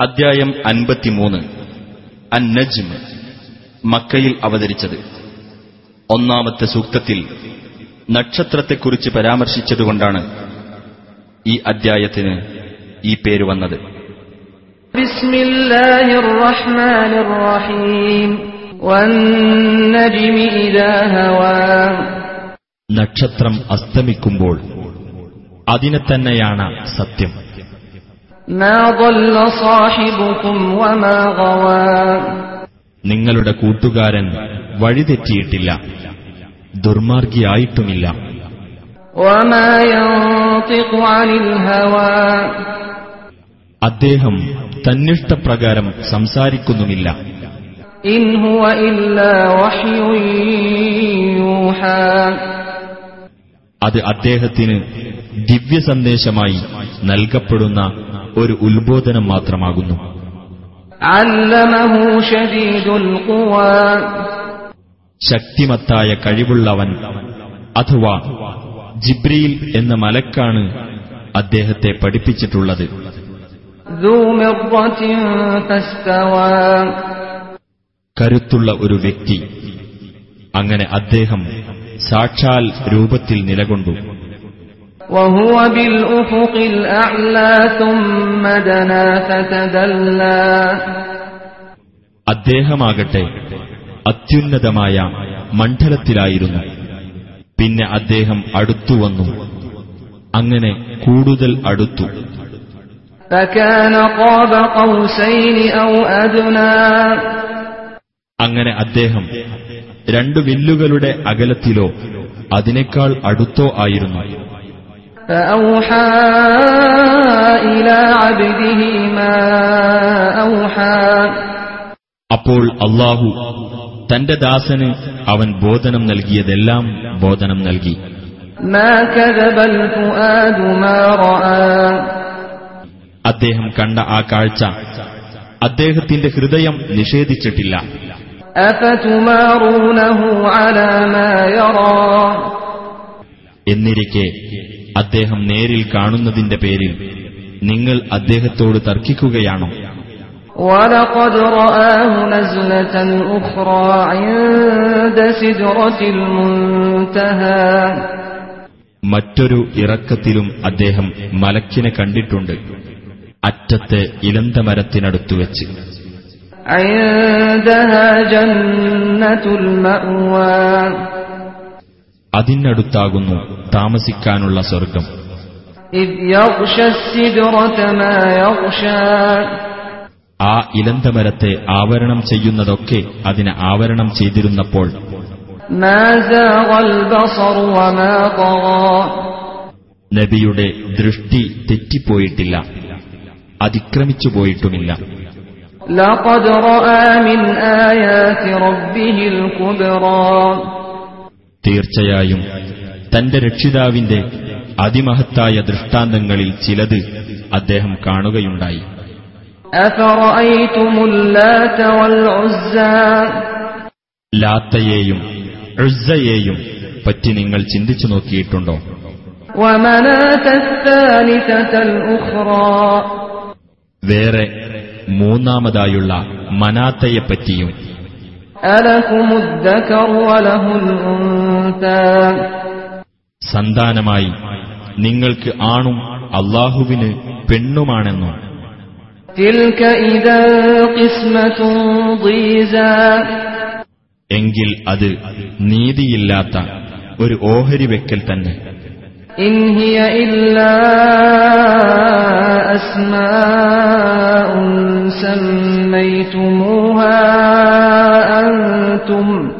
അധ്യായം അൻപത്തിമൂന്ന്. അൻ നജ്മ് മക്കയിൽ അവതരിച്ചത്. ഒന്നാമത്തെ സൂക്തത്തിൽ നക്ഷത്രത്തെക്കുറിച്ച് പരാമർശിച്ചതുകൊണ്ടാണ് ഈ അദ്ധ്യായത്തിന് ഈ പേര് വന്നത്. നക്ഷത്രം അസ്തമിക്കുമ്പോൾ അതിനെ തന്നെയാണ് സത്യം. നിങ്ങളുടെ കൂട്ടുകാരൻ വഴിതെറ്റിയിട്ടില്ല ദുർമാർഗിയായിട്ടുമില്ല. അദ്ദേഹം തന്നിഷ്ടപ്രകാരം സംസാരിക്കുന്നുമില്ല. അത് അദ്ദേഹത്തിന് ദിവ്യ സന്ദേശമായി നൽകപ്പെടുന്ന ഒരു ഉത്ബോധനം മാത്രമാകുന്നു. ശക്തിമത്തായ കഴിവുള്ളവൻ അഥവാ ജിബ്രീൽ എന്ന മലക്കാണ് അദ്ദേഹത്തെ പഠിപ്പിച്ചിട്ടുള്ളത്. കരുത്തുള്ള ഒരു വ്യക്തി അങ്ങനെ അദ്ദേഹം സാക്ഷാൽ രൂപത്തിൽ നിലകൊണ്ടു. وهو بالأفق الأعلى ثم دنا فتدلى അദ്ദേഹമാകട്ടെ അത്യുന്നതമായ മണ്ഡലത്തിലായിരുന്നു പിന്നെ അദ്ദേഹം അടുത്തുവന്നു അങ്ങനെ കൂടുതൽ അടുത്തു فكان قاب قوسين أو أدنى അങ്ങനെ അദ്ദേഹം രണ്ടു വില്ലുകളുടെ അകലത്തിലോ അതിനേക്കാൾ അടുത്തോ ആയിരുന്നു فأوحى إلى عبده ما أوحى അപ്പോൾ അള്ളാഹു തന്റെ ദാസന് അവൻ ബോധനം നൽകിയതെല്ലാം ബോധനം നൽകി ما كذب الفؤاد ما رأى അദ്ദേഹം കണ്ട ആ കാഴ്ച അദ്ദേഹത്തിന്റെ ഹൃദയം നിഷേധിച്ചിട്ടില്ല أفتمارونه على ما يرى എന്നിരിക്കെ അദ്ദേഹം നേരിൽ കാണുന്നതിന്റെ പേരിൽ നിങ്ങൾ അദ്ദേഹത്തോട് തർക്കിക്കുകയാണോ ولقد رآه نزلة أخرى عند سدرة المنتهى മറ്റൊരു ഇറക്കത്തിലും അദ്ദേഹം മലക്കിനെ കണ്ടിട്ടുണ്ട് അറ്റത്തെ ഇലന്തമരത്തിനടുത്തു വെച്ച് عندها جنة المأوى അതിനടുത്താകുന്നു താമസിക്കാനുള്ള സ്വർഗം ആ ഇലന്തമരത്തെ ആവരണം ചെയ്യുന്നതൊക്കെ അതിന് ആവരണം ചെയ്തിരുന്നപ്പോൾ. നബിയുടെ ദൃഷ്ടി തെറ്റിപ്പോയിട്ടില്ല. അതിക്രമിച്ചു പോയിട്ടുമില്ല ലഖദ് റആ മിൻ തീർച്ചയായും തന്റെ രക്ഷിതാവിന്റെ അതിമഹത്തായ ദൃഷ്ടാന്തങ്ങളിൽ ചിലത് അദ്ദേഹം കാണുകയുണ്ടായി. ലാത്തയെയും ഉസ്സയെയും പറ്റി നിങ്ങൾ ചിന്തിച്ചു നോക്കിയിട്ടുണ്ടോ? വേറെ മൂന്നാമതായുള്ള മനാത്തയെപ്പറ്റിയും സന്താനമായി നിങ്ങൾക്ക് ആണും അള്ളാഹുവിന് പെണ്ണുമാണെന്നും. എങ്കിൽ അത് നീതിയില്ലാത്ത ഒരു ഓഹരി വെക്കൽ തന്നെ. സമ്മയ്തുമൂഹ അന്തും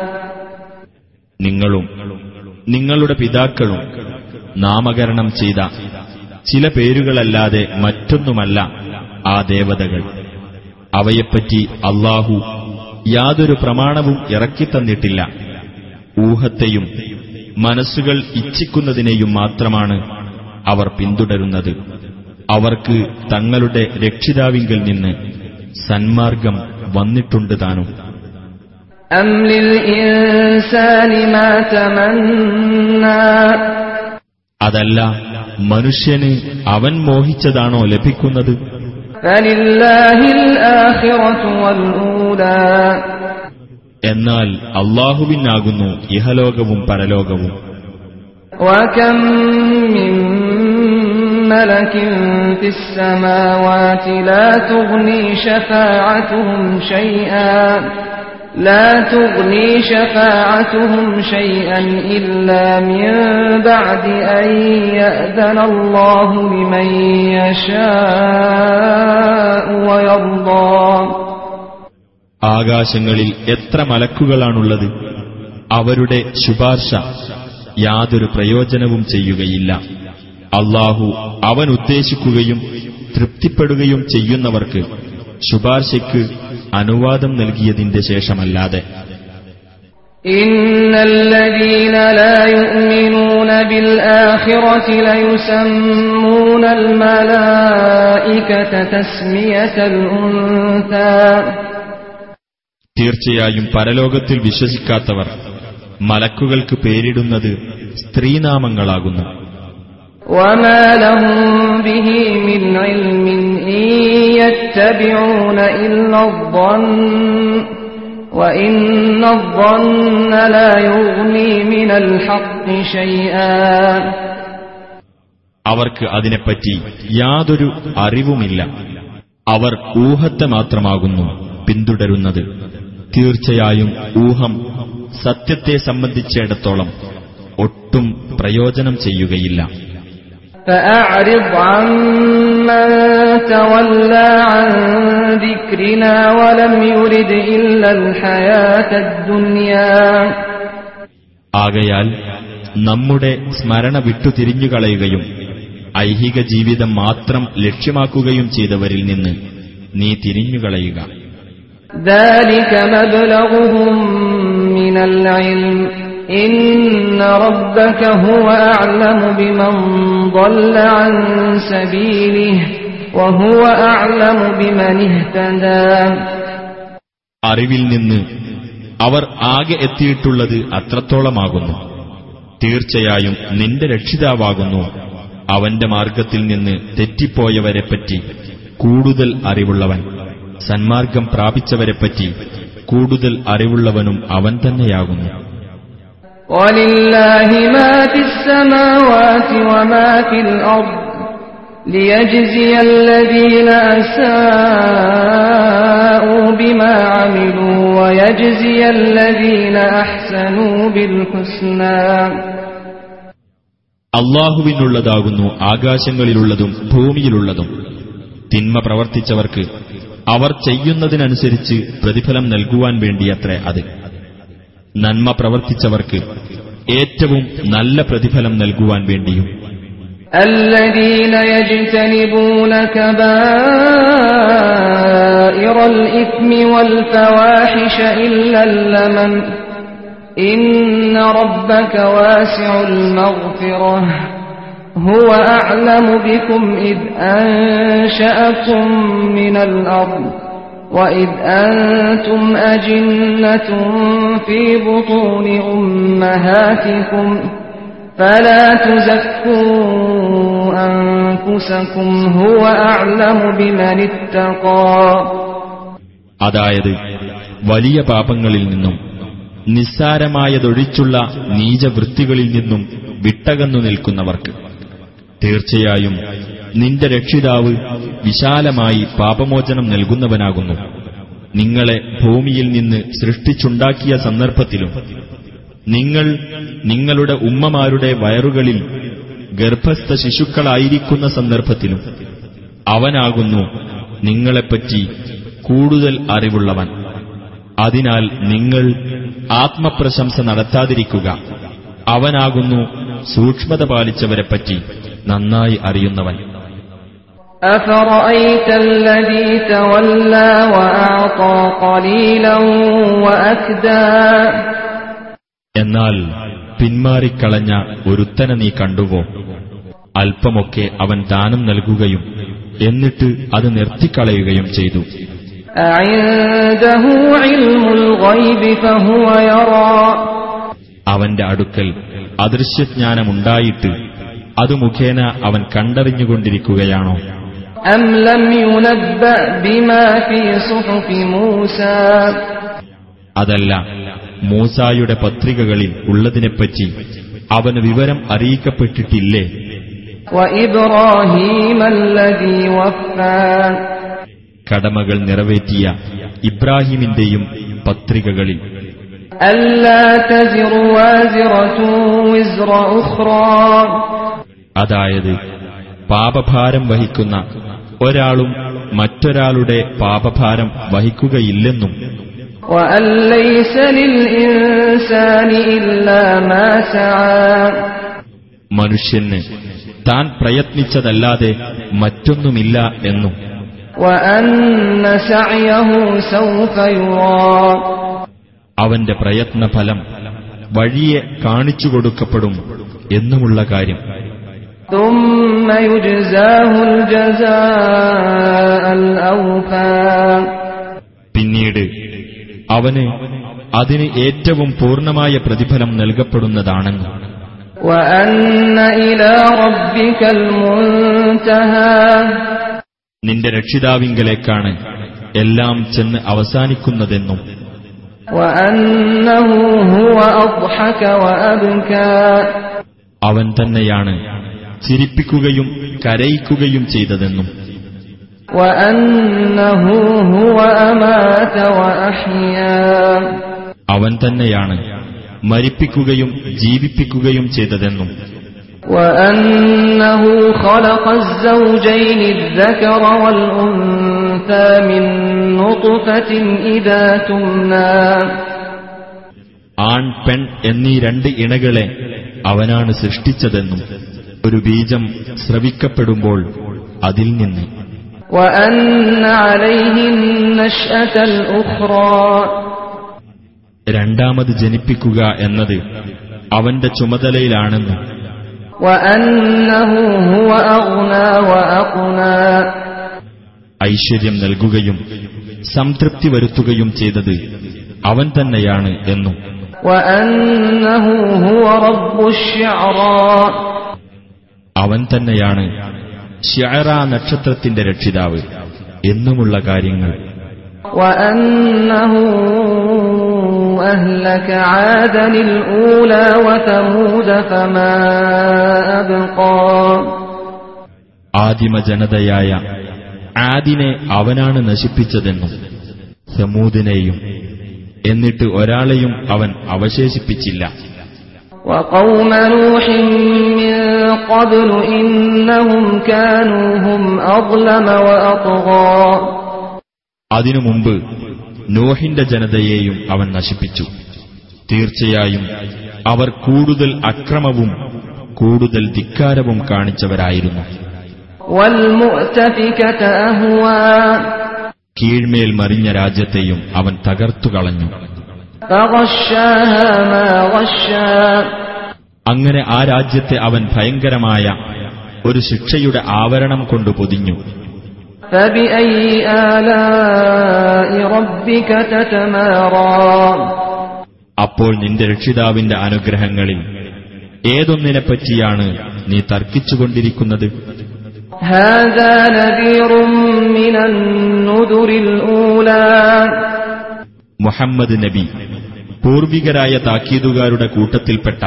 നിങ്ങളും നിങ്ങളുടെ പിതാക്കളും നാമകരണം ചെയ്ത ചില പേരുകളല്ലാതെ മറ്റൊന്നുമല്ല ആ ദേവതകൾ. അവയെപ്പറ്റി അള്ളാഹു യാതൊരു പ്രമാണവും ഇറക്കിത്തന്നിട്ടില്ല ഊഹത്തെയും മനസ്സുകൾ ഇച്ഛിക്കുന്നതിനെയും മാത്രമാണ് അവർ പിന്തുടരുന്നത്. അവർക്ക് തങ്ങളുടെ രക്ഷിതാവിങ്കിൽ നിന്ന് സന്മാർഗം വന്നിട്ടുണ്ട് താനും أم للإنسان ما تمنى അതല്ല മനുഷ്യന് അവൻ മോഹിച്ചതാണോ ലഭിക്കുന്നത് فلله الآخرة والأولى എന്നാൽ അള്ളാഹുവിനാകുന്നു ഇഹലോകവും പരലോകവും وكم من ملك في السماوات لا تغني شفاعتهم شيئا لا تغني شفاعتهم شيئا إلا من بعد أن يأذن الله لمن يشاء ويرضى ആകാശങ്ങളിൽ എത്ര മലക്കുകളാണുള്ളത് അവരുടെ ശുപാർശ യാതൊരു പ്രയോജനവും ചെയ്യുകയില്ല അള്ളാഹു അവൻ ഉദ്ദേശിക്കുകയും തൃപ്തിപ്പെടുകയും ചെയ്യുന്നവർക്ക് ശുപാർശയ്ക്ക് അനുവാദം നൽകിയതിന്റെ ശേഷമല്ലാതെ إن الذين لا يؤمنون بالآخرة ليسمون الملائكة تسمية الأنثى തീർച്ചയായും പരലോകത്തിൽ വിശ്വസിക്കാത്തവർ മലക്കുകൾക്ക് പേരിടുന്നത് സ്ത്രീനാമങ്ങളാകുന്നു وما لهم به من علم إن يتبعون إلا الظن وإن الظن لا يغني من الحق شيئا അവർക്ക് അതിനെപ്പറ്റി യാതൊരു അറിവുമില്ല അവർ ഊഹത്തെ മാത്രമാകുന്നു പിന്തുടരുന്നത് തീർച്ചയായും ഊഹം സത്യത്തെ സംബന്ധിച്ചിടത്തോളം ഒട്ടും പ്രയോജനം ചെയ്യുകയില്ല فأعرض عمن تولى عن ذكرنا ولم يرد إلا الحياة الدنيا ആകയാൽ നമ്മുടെ സ്മരണ വിട്ടുതിരിഞ്ഞുകളയുകയും ഐഹിക ജീവിതം മാത്രം ലക്ഷ്യമാക്കുകയും ചെയ്തവരിൽ നിന്ന് നീ തിരിഞ്ഞുകളയുക ذلك مبلغهم من العلم إن ربك هو أعلم بمن ضل عن سبيله وهو أعلم بمن اهتدى അറിവിൽ നിന്ന് അവർ ആകെ എത്തിയിട്ടുള്ളത് അത്രത്തോളമാകുന്നു തീർച്ചയായും നിന്റെ രക്ഷിതാവാകുന്നു അവന്റെ മാർഗത്തിൽ നിന്ന് തെറ്റിപ്പോയവരെപ്പറ്റി കൂടുതൽ അറിവുള്ളവൻ സന്മാർഗം പ്രാപിച്ചവരെപ്പറ്റി കൂടുതൽ അറിവുള്ളവനും അവൻ തന്നെയാകുന്നു ولله ما في السماوات وما في الأرض ليجزي الذين أساءوا بما عملوا ويجزي الذين أحسنوا بالحسنى അള്ളാഹുവിനുള്ളതാകുന്നു ആകാശങ്ങളിലുള്ളതും ഭൂമിയിലുള്ളതും തിന്മ പ്രവർത്തിച്ചവർക്ക് അവർ ചെയ്യുന്നതിനനുസരിച്ച് പ്രതിഫലം നൽകുവാൻ വേണ്ടിയത്രേ അത് നന്മ പ്രവർത്തിച്ചവർക്ക് ഏറ്റവും നല്ല പ്രതിഫലം നൽകുവാൻ വേണ്ടിയും الذين يجتنبون كبائر الإثم والفواحش إلا اللمم إن ربك واسع المغفرة هو أعلم بكم إذ أنشأكم من الأرض وإذ أنتم أجنة في بطون أمهاتكم فلا تزكوا أنفسكم هو أعلم بمن اتقى അതായത് വലിയ പാപങ്ങളിൽ നിന്നും നിസ്സാരമായതൊഴിച്ചുള്ള നീചവൃത്തികളിൽ നിന്നും വിട്ടകന്നു നിൽക്കുന്നവർക്ക് തീർച്ചയായും നിന്റെ രക്ഷിതാവ് വിശാലമായി പാപമോചനം നൽകുന്നവനാകുന്നു. നിങ്ങളെ ഭൂമിയിൽ നിന്ന് സൃഷ്ടിച്ചുണ്ടാക്കിയ സന്ദർഭത്തിലും നിങ്ങൾ നിങ്ങളുടെ ഉമ്മമാരുടെ വയറുകളിൽ ഗർഭസ്ഥ ശിശുക്കളായിരിക്കുന്ന സന്ദർഭത്തിലും അവനാകുന്നു നിങ്ങളെപ്പറ്റി കൂടുതൽ അറിവുള്ളവൻ. അതിനാൽ നിങ്ങൾ ആത്മപ്രശംസ നടത്താതിരിക്കുക. അവനാകുന്നു സൂക്ഷ്മത പാലിച്ചവരെപ്പറ്റി നന്നായി അറിയുന്നവൻ. أفرأيت الذي تولى وأعطى قليلا وأكدى എന്നാൽ പിന്മാറിക്കളഞ്ഞ ഒരുത്തനെ നീ കണ്ടുവോ അല്പമൊക്കെ അവൻ ദാനം നൽകുകയും എന്നിട്ട് അത് നിർത്തിക്കളയുകയും ചെയ്തു أعنده علم الغيب فهو يرى അവന്റെ അടുക്കൽ അദൃശ്യജ്ഞാനമുണ്ടായിട്ട് അത് മുഖേന അവൻ കണ്ടറിഞ്ഞുകൊണ്ടിരിക്കുകയാണോ أم لم ينبأ بما في صحف موسى അതല്ല മൂസായുടെ പത്രികകളിൽ ഉള്ളതിനെപ്പറ്റി അവന് വിവരം അറിയിക്കപ്പെട്ടിട്ടില്ലേ وإبراهيم الذي وفى കടമകൾ നിറവേറ്റിയ ഇബ്രാഹിമിന്റെയും പത്രികകളിൽ ألا تزر وازرة وزر أخرى അതായത് പാപഭാരം വഹിക്കുന്ന ഒരാളും മറ്റൊരാളുടെ പാപഭാരം വഹിക്കുകയില്ലെന്നും. മനുഷ്യന് താൻ പ്രയത്നിച്ചതല്ലാതെ മറ്റൊന്നുമില്ല എന്നും. അവന്റെ പ്രയത്നഫലം വഴിയെ കാണിച്ചു കൊടുക്കപ്പെടും എന്നുമുള്ള കാര്യം. ثم يجزاه الجزاء الأوفى പിന്നീട് അവന് അതിന് ഏറ്റവും പൂർണ്ണമായ പ്രതിഫലം നൽകപ്പെടുന്നതാണെന്ന് وأن إلى ربك المنتهى നിന്റെ രക്ഷിതാവിങ്കലേക്കാണ് എല്ലാം ചെന്ന് അവസാനിക്കുന്നതെന്നും وأنه هو أضحك وأبكى അവൻ തന്നെയാണ് ചിരിപ്പിക്കുകയും കരയിക്കുകയും ചെയ്തതെന്നും. അവൻ തന്നെയാണ് മരിപ്പിക്കുകയും ജീവിപ്പിക്കുകയും ചെയ്തതെന്നും. ആൺ പെൺ എന്നീ രണ്ട് ഇണകളെ അവനാണ് സൃഷ്ടിച്ചതെന്നും. ഒരു ബീജം ശ്രവിക്കപ്പെടുമ്പോൾ അതിൽ നിന്ന്. രണ്ടാമത് ജനിപ്പിക്കുക എന്നത് അവന്റെ ചുമതലയിലാണെന്ന്. ഐശ്വര്യം നൽകുകയും സംതൃപ്തി വരുത്തുകയും ചെയ്തത് അവൻ തന്നെയാണ് എന്നും. അവൻ തന്നെയാണ് ഷ്യറ നക്ഷത്രത്തിന്റെ രക്ഷിതാവ് എന്നുമുള്ള കാര്യങ്ങൾ وأنه أهلك عادا الأولى وثمود فما أبقى ആദിമ ജനതയായ ആദിനെ അവനാണ് നശിപ്പിച്ചതെന്നും സമൂദിനെയും എന്നിട്ട് ഒരാളെയും അവൻ അവശേഷിപ്പിച്ചില്ല وقوم نوح من قبل إنهم كانوا هم أظلم وأطغى അതിനു മുമ്പ് നോഹിന്റെ ജനതയെയും അവൻ നശിപ്പിച്ചു തീർച്ചയായും അവർ കൂടുതൽ അക്രമവും കൂടുതൽ ധിക്കാരവും കാണിച്ചവരായിരുന്നു والمؤتفكة أهوى കീഴ്മേൽ മറിഞ്ഞ രാജ്യത്തെയും അവൻ തകർത്തുകളഞ്ഞു فغشاها ما غشا അങ്ങനെ ആ രാജ്യത്തെ അവൻ ഭയങ്കരമായ ഒരു ശിക്ഷയുടെ ആവരണം കൊണ്ട് പൊതിഞ്ഞു. അപ്പോൾ നിന്റെ രക്ഷിതാവിന്റെ അനുഗ്രഹങ്ങളിൽ ഏതൊന്നിനെപ്പറ്റിയാണ് നീ തർക്കിച്ചുകൊണ്ടിരിക്കുന്നത്? മുഹമ്മദ് നബി പൂർവികരായ താക്കീതുകാരുടെ കൂട്ടത്തിൽപ്പെട്ട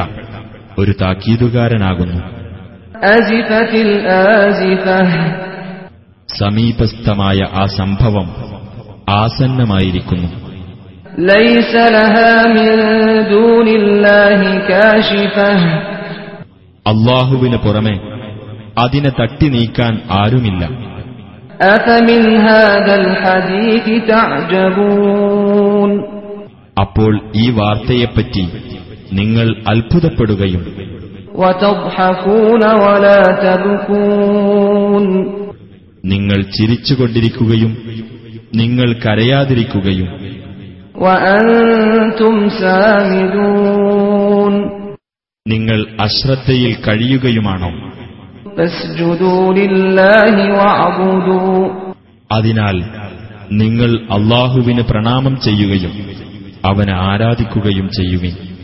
ഒരു താക്കീതുകാരനാകുന്നു. സമീപസ്ഥമായ ആ സംഭവം ആസന്നമായിരിക്കുന്നു. അള്ളാഹുവിന് പുറമെ അതിനെ തട്ടി നീക്കാൻ ആരുമില്ല. അപ്പോൾ ഈ വാർത്തയെപ്പറ്റി നിങ്ങൾ അത്ഭുതപ്പെടുകയും നിങ്ങൾ ചിരിച്ചുകൊണ്ടിരിക്കുകയും നിങ്ങൾ കരയാതിരിക്കുകയും നിങ്ങൾ അശ്രദ്ധയിൽ കഴിയുകയുമാണോ? അതിനാൽ നിങ്ങൾ അള്ളാഹുവിന് പ്രണാമം ചെയ്യുകയും അവനെ ആരാധിക്കുകയും ചെയ്യുവിൻ.